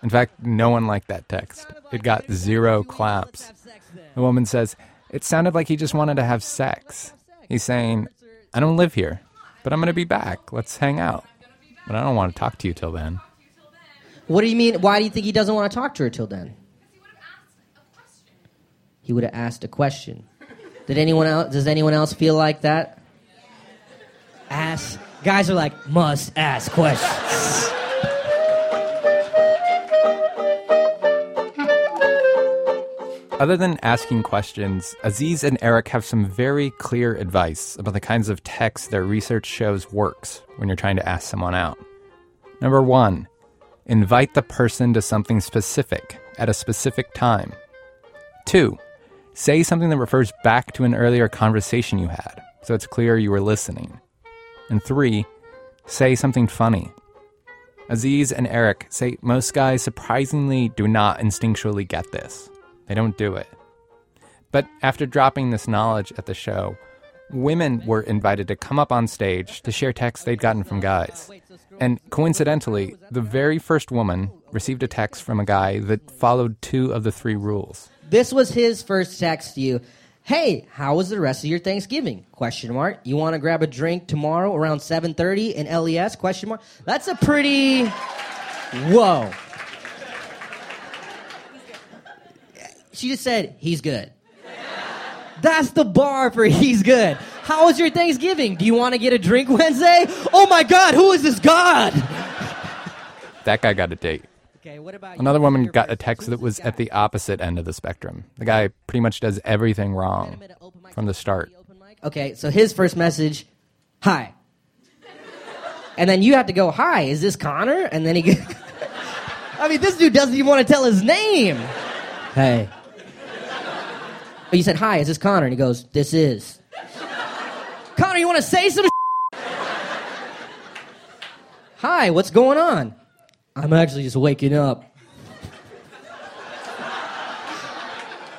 In fact, no one liked that text. It got zero claps. The woman says, It sounded like he just wanted to have sex. He's saying, I don't live here, but I'm going to be back. Let's hang out. But I don't want to talk to you till then. What do you mean? Why do you think he doesn't want to talk to her till then? He would have asked a question. Did anyone else? Does anyone else feel like that? Ask. Guys are like must ask questions. Other than asking questions, Aziz and Eric have some very clear advice about the kinds of text their research shows works when you're trying to ask someone out. Number one, invite the person to something specific at a specific time. Two, say something that refers back to an earlier conversation you had, so it's clear you were listening. And three, say something funny. Aziz and Eric say most guys surprisingly do not instinctually get this. They don't do it. But after dropping this knowledge at the show, women were invited to come up on stage to share texts they'd gotten from guys. And coincidentally, the very first woman received a text from a guy that followed two of the three rules. This was his first text to you. Hey, how was the rest of your Thanksgiving? Question mark. You want to grab a drink tomorrow around 7:30 in LES? Question mark. That's a pretty Whoa. She just said, "He's good." That's the bar for he's good. How was your Thanksgiving? Do you want to get a drink Wednesday? Oh my God, who is this God? That guy got a date. Okay, what about Another woman got a text that was at the opposite end of the spectrum. The guy pretty much does everything wrong from the start. Okay, so his first message, hi. And then you have to go, hi, is this Connor? And then he goes, I mean, this dude doesn't even want to tell his name. Hey. But you said, hi, is this Connor? And he goes, this is. Connor, you want to say some Hi, what's going on? I'm actually just waking up.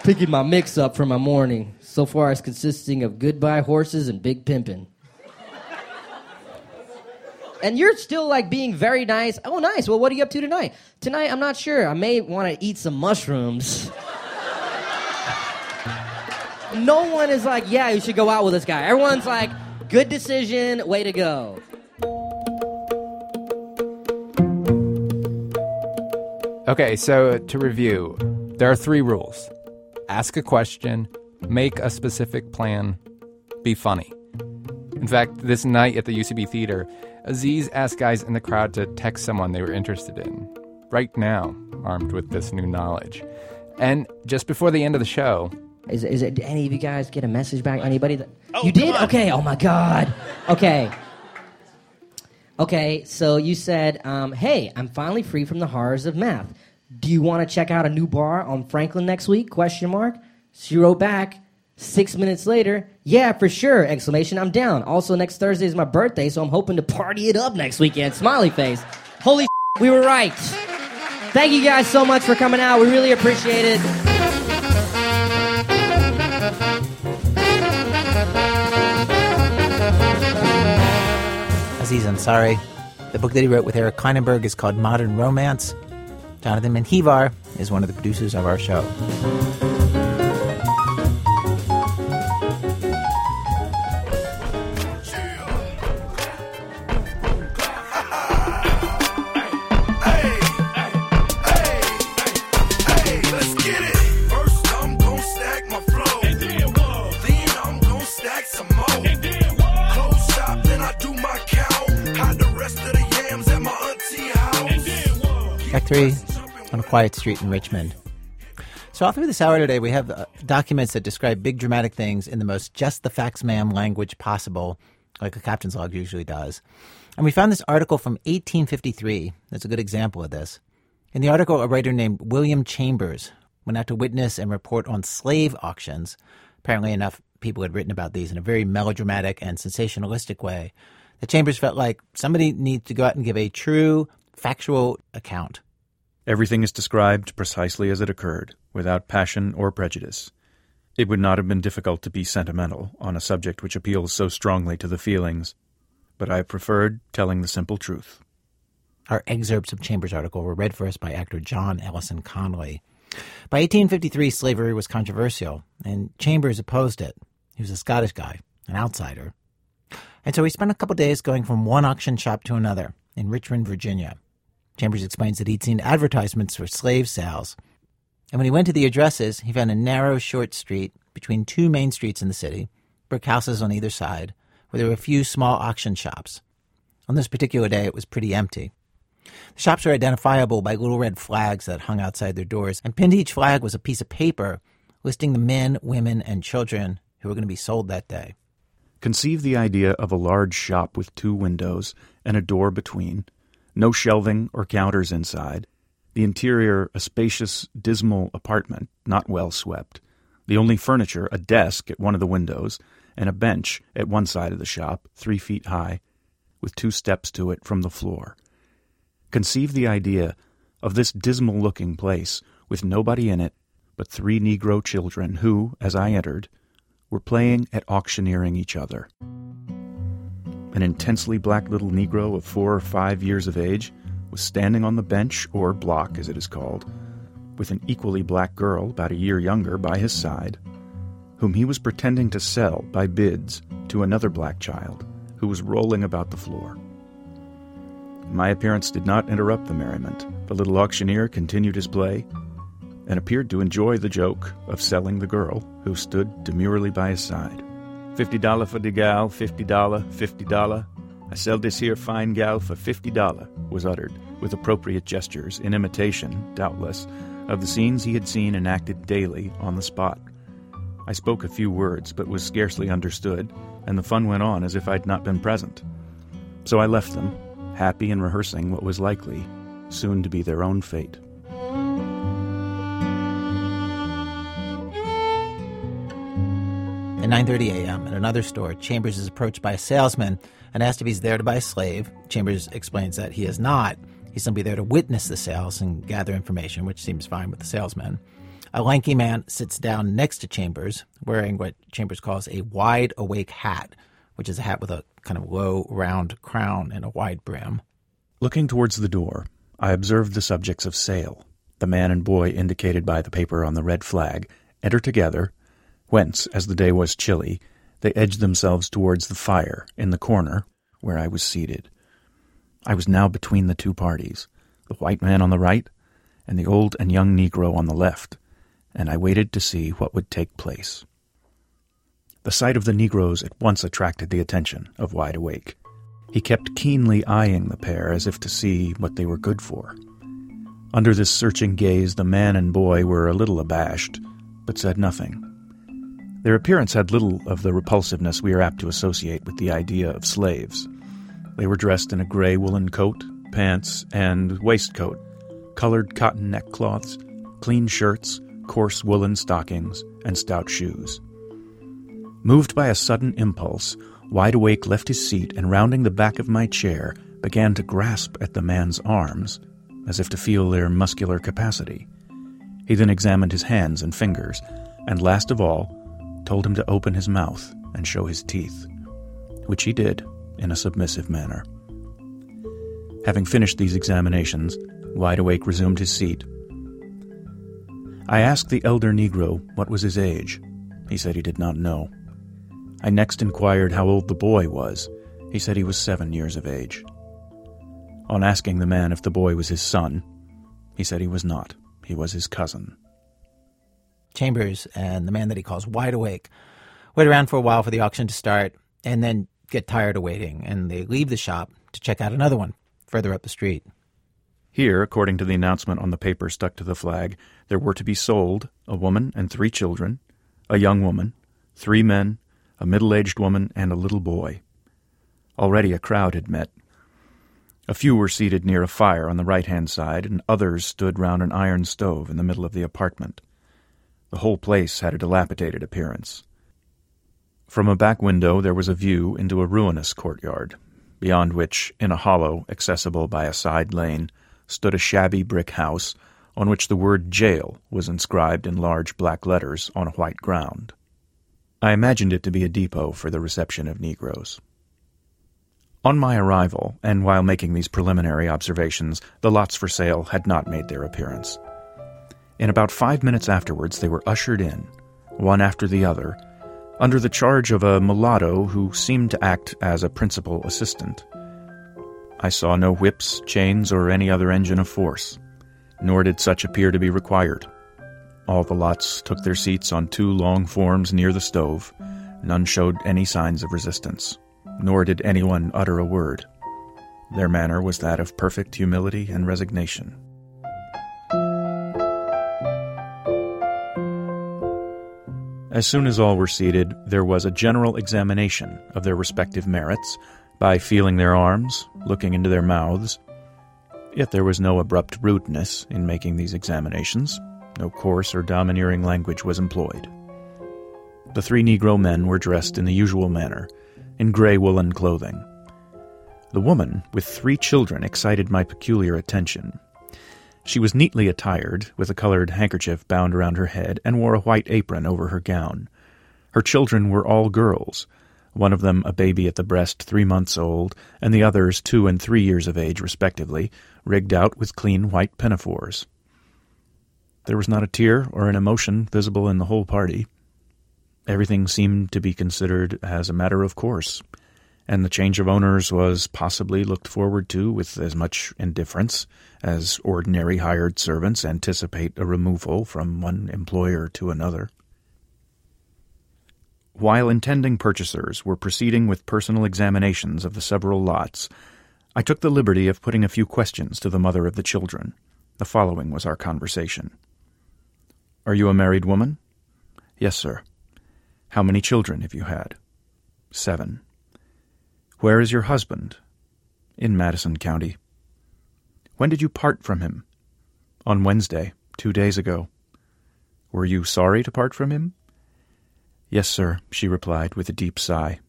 Picking my mix up for my morning. So far, it's consisting of goodbye horses and big pimpin'. And you're still like being very nice. Oh, nice. Well, what are you up to tonight? Tonight, I'm not sure. I may want to eat some mushrooms. no one is like, yeah, you should go out with this guy. Everyone's like, good decision, way to go. Okay, so to review, there are three rules ask a question, make a specific plan, be funny. In fact, this night at the UCB Theater, Aziz asked guys in the crowd to text someone they were interested in, right now, armed with this new knowledge. And just before the end of the show, Is, is it, did any of you guys get a message back? Anybody? That, you did? Okay. Oh my God. Okay. Okay. So you said, um, "Hey, I'm finally free from the horrors of math. Do you want to check out a new bar on Franklin next week?" Question mark. She wrote back. Six minutes later, yeah, for sure! Exclamation! I'm down. Also, next Thursday is my birthday, so I'm hoping to party it up next weekend. Smiley face. Holy, we were right. Thank you guys so much for coming out. We really appreciate it. Aziz Ansari. The book that he wrote with Eric Klinenberg is called Modern Romance. Jonathan Menjivar is one of the producers of our show. Three on a quiet street in Richmond. So, all through this hour today, we have uh, documents that describe big dramatic things in the most just the facts, ma'am language possible, like a captain's log usually does. And we found this article from 1853 that's a good example of this. In the article, a writer named William Chambers went out to witness and report on slave auctions. Apparently, enough people had written about these in a very melodramatic and sensationalistic way that Chambers felt like somebody needs to go out and give a true, factual account. Everything is described precisely as it occurred, without passion or prejudice. It would not have been difficult to be sentimental on a subject which appeals so strongly to the feelings, but I preferred telling the simple truth. Our excerpts of Chambers' article were read for us by actor John Ellison Conlee. By 1853, slavery was controversial, and Chambers opposed it. He was a Scottish guy, an outsider. And so he spent a couple days going from one auction shop to another in Richmond, Virginia. Chambers explains that he'd seen advertisements for slave sales. And when he went to the addresses, he found a narrow, short street between two main streets in the city, brick houses on either side, where there were a few small auction shops. On this particular day, it was pretty empty. The shops were identifiable by little red flags that hung outside their doors, and pinned to each flag was a piece of paper listing the men, women, and children who were going to be sold that day. Conceive the idea of a large shop with two windows and a door between, no shelving or counters inside, the interior a spacious, dismal apartment, not well swept, the only furniture a desk at one of the windows, and a bench at one side of the shop, three feet high, with two steps to it from the floor. Conceive the idea of this dismal looking place with nobody in it but three Negro children who, as I entered, were playing at auctioneering each other. An intensely black little Negro of four or five years of age, was standing on the bench, or block as it is called, with an equally black girl about a year younger by his side, whom he was pretending to sell by bids to another black child who was rolling about the floor. My appearance did not interrupt the merriment. The little auctioneer continued his play and appeared to enjoy the joke of selling the girl who stood demurely by his side. Fifty dollar for the gal, fifty dollar, fifty dollar. I sell this here fine gal for fifty dollar, was uttered, with appropriate gestures, in imitation, doubtless, of the scenes he had seen enacted daily on the spot. I spoke a few words, but was scarcely understood, and the fun went on as if I'd not been present. So I left them, happy in rehearsing what was likely soon to be their own fate. At 9:30 a.m. at another store, Chambers is approached by a salesman and asked if he's there to buy a slave. Chambers explains that he is not. He's simply there to witness the sales and gather information, which seems fine with the salesman. A lanky man sits down next to Chambers, wearing what Chambers calls a wide awake hat, which is a hat with a kind of low, round crown and a wide brim. Looking towards the door, I observed the subjects of sale. The man and boy indicated by the paper on the red flag enter together, whence, as the day was chilly, they edged themselves towards the fire in the corner where I was seated. I was now between the two parties, the white man on the right and the old and young Negro on the left, and I waited to see what would take place. The sight of the Negroes at once attracted the attention of Wide Awake. He kept keenly eyeing the pair as if to see what they were good for. Under this searching gaze, the man and boy were a little abashed, but said nothing. Their appearance had little of the repulsiveness we are apt to associate with the idea of slaves. They were dressed in a gray woolen coat, pants, and waistcoat, colored cotton neckcloths, clean shirts, coarse woolen stockings, and stout shoes. Moved by a sudden impulse, Wide Awake left his seat and, rounding the back of my chair, began to grasp at the man's arms, as if to feel their muscular capacity. He then examined his hands and fingers, and last of all, told him to open his mouth and show his teeth, which he did in a submissive manner. Having finished these examinations, Wide Awake resumed his seat. I asked the elder Negro what was his age. He said he did not know. I next inquired how old the boy was. He said he was seven years of age. On asking the man if the boy was his son, he said he was not. He was his cousin. Chambers and the man that he calls Wide Awake wait around for a while for the auction to start and then get tired of waiting, and they leave the shop to check out another one further up the street. Here, according to the announcement on the paper stuck to the flag, there were to be sold a woman and three children, a young woman, three men, a middle aged woman, and a little boy. Already a crowd had met. A few were seated near a fire on the right hand side, and others stood round an iron stove in the middle of the apartment. The whole place had a dilapidated appearance. From a back window there was a view into a ruinous courtyard, beyond which, in a hollow accessible by a side lane, stood a shabby brick house on which the word jail was inscribed in large black letters on a white ground. I imagined it to be a depot for the reception of Negroes. On my arrival, and while making these preliminary observations, the lots for sale had not made their appearance. In about five minutes afterwards, they were ushered in, one after the other, under the charge of a mulatto who seemed to act as a principal assistant. I saw no whips, chains, or any other engine of force, nor did such appear to be required. All the lots took their seats on two long forms near the stove. None showed any signs of resistance, nor did anyone utter a word. Their manner was that of perfect humility and resignation. As soon as all were seated, there was a general examination of their respective merits by feeling their arms, looking into their mouths. Yet there was no abrupt rudeness in making these examinations. No coarse or domineering language was employed. The three Negro men were dressed in the usual manner, in gray woolen clothing. The woman, with three children, excited my peculiar attention. She was neatly attired, with a colored handkerchief bound around her head, and wore a white apron over her gown. Her children were all girls, one of them a baby at the breast three months old, and the others two and three years of age, respectively, rigged out with clean white pinafores. There was not a tear or an emotion visible in the whole party. Everything seemed to be considered as a matter of course, and the change of owners was possibly looked forward to with as much indifference as ordinary hired servants anticipate a removal from one employer to another. While intending purchasers were proceeding with personal examinations of the several lots, I took the liberty of putting a few questions to the mother of the children. The following was our conversation. Are you a married woman? Yes, sir. How many children have you had? Seven. Where is your husband? In Madison County. When did you part from him? On Wednesday, two days ago. Were you sorry to part from him? Yes, sir, she replied with a deep sigh.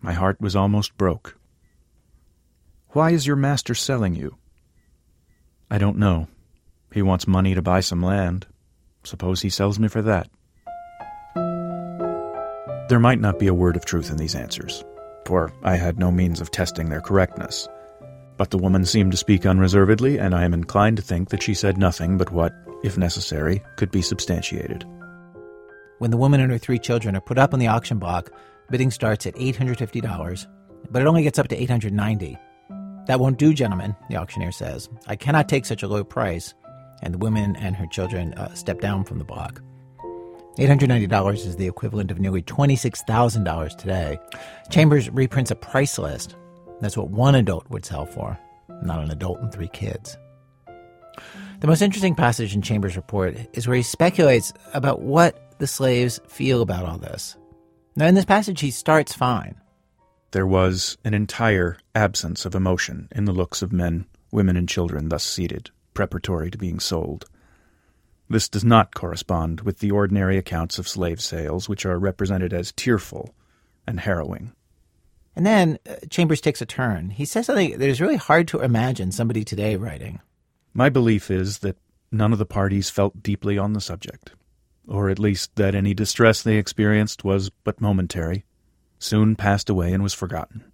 My heart was almost broke. Why is your master selling you? I don't know. He wants money to buy some land. Suppose he sells me for that. There might not be a word of truth in these answers, for I had no means of testing their correctness. But the woman seemed to speak unreservedly, and I am inclined to think that she said nothing but what, if necessary, could be substantiated. When the woman and her three children are put up on the auction block, bidding starts at $850, but it only gets up to $890. That won't do, gentlemen, the auctioneer says. I cannot take such a low price. And the woman and her children uh, step down from the block. $890 is the equivalent of nearly $26,000 today. Chambers reprints a price list. That's what one adult would sell for, not an adult and three kids. The most interesting passage in Chambers' report is where he speculates about what the slaves feel about all this. Now, in this passage, he starts fine. There was an entire absence of emotion in the looks of men, women, and children thus seated, preparatory to being sold. This does not correspond with the ordinary accounts of slave sales, which are represented as tearful and harrowing. And then uh, Chambers takes a turn. He says something that is really hard to imagine somebody today writing. My belief is that none of the parties felt deeply on the subject, or at least that any distress they experienced was but momentary, soon passed away and was forgotten.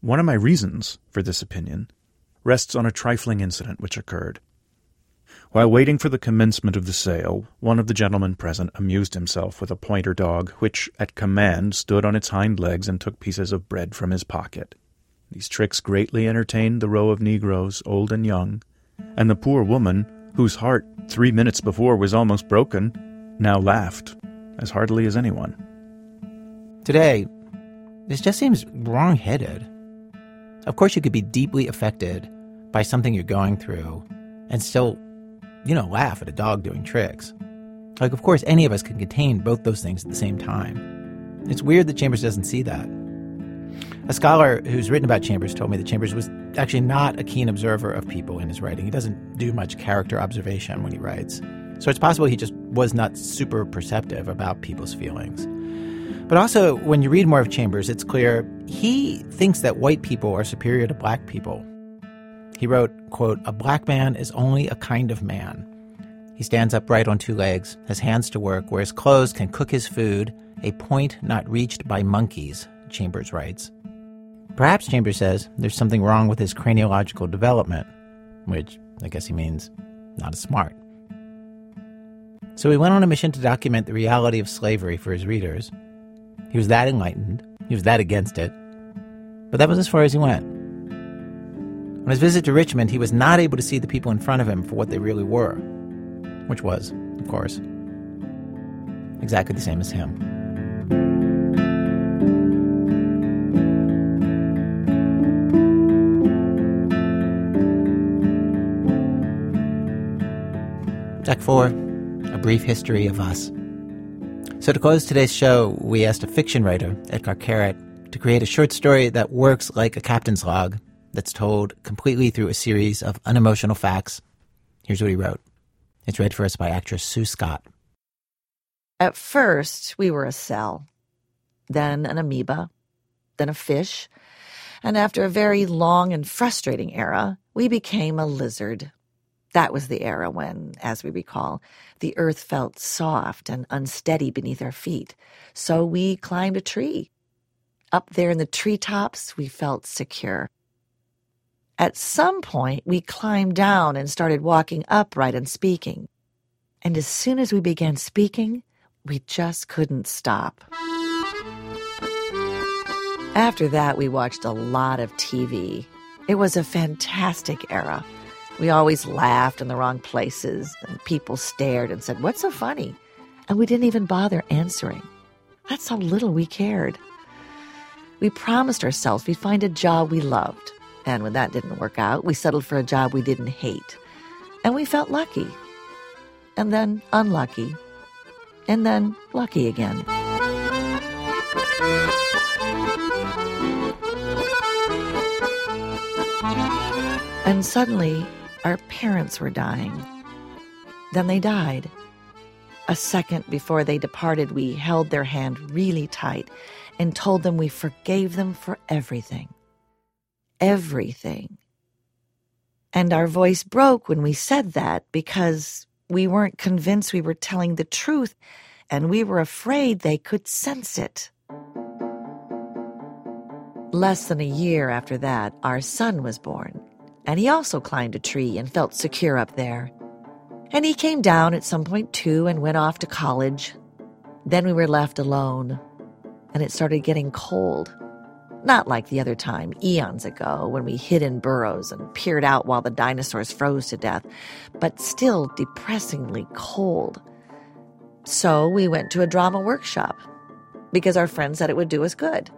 One of my reasons for this opinion rests on a trifling incident which occurred. While waiting for the commencement of the sale, one of the gentlemen present amused himself with a pointer dog, which, at command, stood on its hind legs and took pieces of bread from his pocket. These tricks greatly entertained the row of negroes, old and young, and the poor woman, whose heart three minutes before was almost broken, now laughed as heartily as anyone. Today, this just seems wrong headed. Of course, you could be deeply affected by something you're going through and still, you know, laugh at a dog doing tricks. Like, of course, any of us can contain both those things at the same time. It's weird that Chambers doesn't see that. A scholar who's written about Chambers told me that Chambers was actually not a keen observer of people in his writing. He doesn't do much character observation when he writes. So it's possible he just was not super perceptive about people's feelings. But also, when you read more of Chambers, it's clear he thinks that white people are superior to black people. He wrote, quote, A black man is only a kind of man. He stands upright on two legs, has hands to work, wears clothes, can cook his food, a point not reached by monkeys, Chambers writes. Perhaps Chambers says there's something wrong with his craniological development, which I guess he means not as smart. So he went on a mission to document the reality of slavery for his readers. He was that enlightened, he was that against it, but that was as far as he went. On his visit to Richmond, he was not able to see the people in front of him for what they really were, which was, of course, exactly the same as him. Act 4 A Brief History of Us. So, to close today's show, we asked a fiction writer, Etgar Keret, to create a short story that works like a captain's log that's told completely through a series of unemotional facts. Here's what he wrote. It's read for us by actress Sue Scott. At first, we were a cell, then an amoeba, then a fish, and after a very long and frustrating era, we became a lizard. That was the era when, as we recall, the earth felt soft and unsteady beneath our feet, so we climbed a tree. up there in the treetops, we felt secure. At some point, we climbed down and started walking upright and speaking. And as soon as we began speaking, we just couldn't stop. After that, we watched a lot of TV. It was a fantastic era. We always laughed in the wrong places, and people stared and said, What's so funny? And we didn't even bother answering. That's how little we cared. We promised ourselves we'd find a job we loved. And when that didn't work out, we settled for a job we didn't hate. And we felt lucky. And then unlucky. And then lucky again. And suddenly, our parents were dying. Then they died. A second before they departed, we held their hand really tight and told them we forgave them for everything. Everything. And our voice broke when we said that because we weren't convinced we were telling the truth and we were afraid they could sense it. Less than a year after that, our son was born, and he also climbed a tree and felt secure up there. And he came down at some point too and went off to college. Then we were left alone, and it started getting cold. Not like the other time, eons ago, when we hid in burrows and peered out while the dinosaurs froze to death, but still depressingly cold. So we went to a drama workshop because our friend said it would do us good.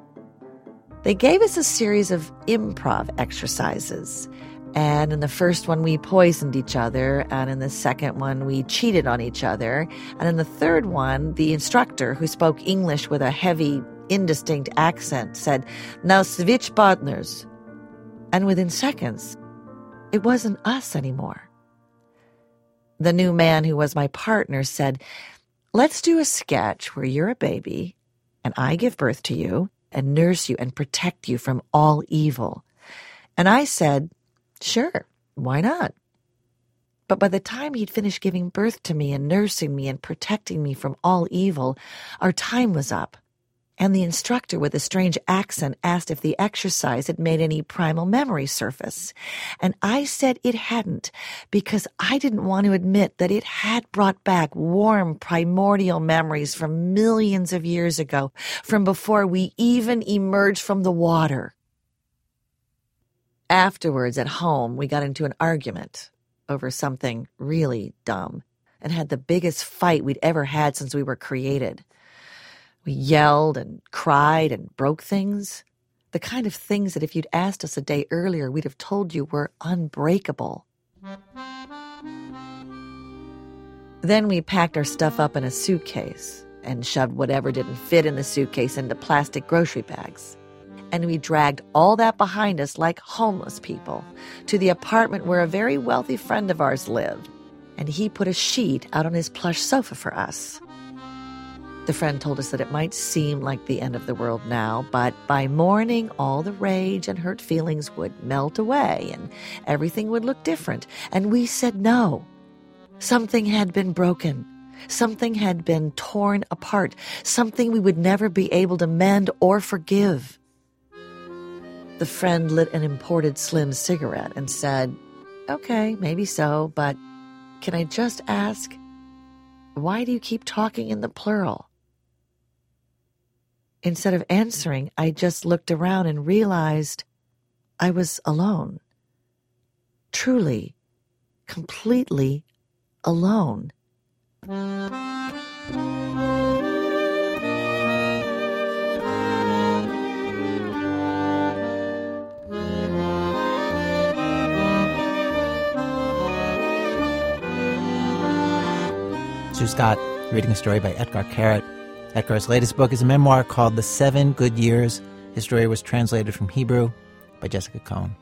They gave us a series of improv exercises. And in the first one, we poisoned each other. And in the second one, we cheated on each other. And in the third one, the instructor, who spoke English with a heavy, indistinct accent, said, Now switch partners. And within seconds, it wasn't us anymore. The new man who was my partner said, Let's do a sketch where you're a baby and I give birth to you and nurse you and protect you from all evil. And I said, Sure, why not? But by the time he'd finished giving birth to me and nursing me and protecting me from all evil, our time was up. And the instructor with a strange accent asked if the exercise had made any primal memory surface. And I said it hadn't, because I didn't want to admit that it had brought back warm primordial memories from millions of years ago, from before we even emerged from the water. Afterwards, at home, we got into an argument over something really dumb and had the biggest fight we'd ever had since we were created. We yelled and cried and broke things. The kind of things that if you'd asked us a day earlier, we'd have told you were unbreakable. Then we packed our stuff up in a suitcase and shoved whatever didn't fit in the suitcase into plastic grocery bags and we dragged all that behind us like homeless people to the apartment where a very wealthy friend of ours lived, and he put a sheet out on his plush sofa for us. The friend told us that it might seem like the end of the world now, but by morning, all the rage and hurt feelings would melt away and everything would look different. And we said no. Something had been broken. Something had been torn apart. Something we would never be able to mend or forgive. The friend lit an imported slim cigarette and said, Okay, maybe so, but can I just ask, why do you keep talking in the plural? Instead of answering, I just looked around and realized I was alone. Truly, completely alone. Sue Scott reading a story by Etgar Keret. Etgar's latest book is a memoir called The Seven Good Years. His story was translated from Hebrew by Jessica Cohen.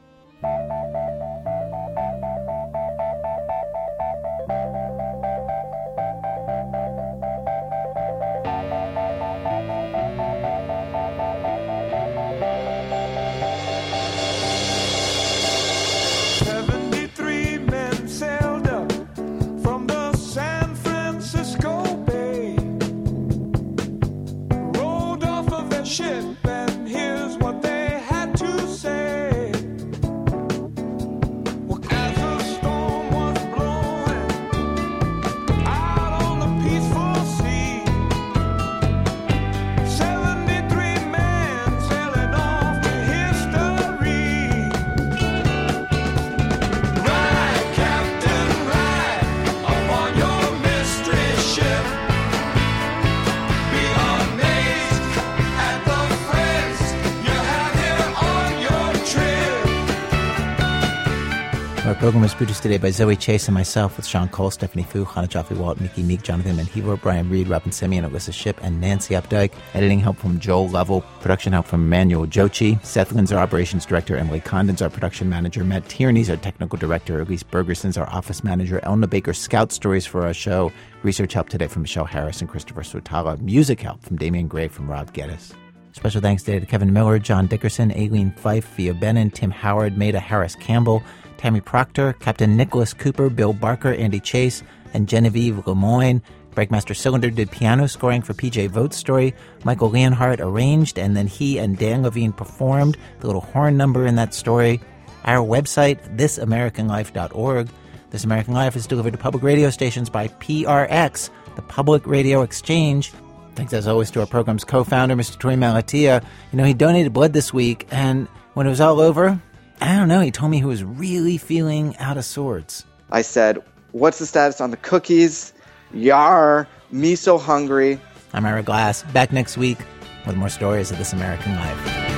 Program was produced today by Zoe Chase and myself with Sean Cole, Stephanie Foo, Hannah Jaffe Walt, Miki Meek, Jonathan Menjivar, Brian Reed, Robyn Semien, Alissa Shipp, and Nancy Updike. Editing help from Joel Lovell. Production help from Manuel Jochi. Seth Lind's our operations director. Emily Condon's our production manager. Matt Tierney's our technical director. Elise Bergerson's our office manager. Elna Baker scout stories for our show. Research help today from Michelle Harris and Christopher Swetala. Music help from Damian Graef from Rob Geddes. Special thanks today to Kevin Miller, John Dickerson, Aileen Fife, Phia Bennin, Tim Howard, Maida Harris Campbell, Tammy Proctor, Captain Nicholas Cooper, Bill Barker, Andy Chase, and Genevieve Lemoyne. Breakmaster Cylinder did piano scoring for PJ Vogt's story. Michael Leonhardt arranged, and then he and Dan Levine performed the little horn number in that story. Our website, thisamericanlife.org. This American Life is delivered to public radio stations by PRX, the Public Radio Exchange. Thanks as always to our program's co-founder, Mr. Torey Malatia. You know, he donated blood this week, and when it was all over, I don't know. He told me he was really feeling out of sorts. I said, What's the status on the cookies? Yar, me so hungry. I'm Ira Glass, back next week with more stories of This American Life.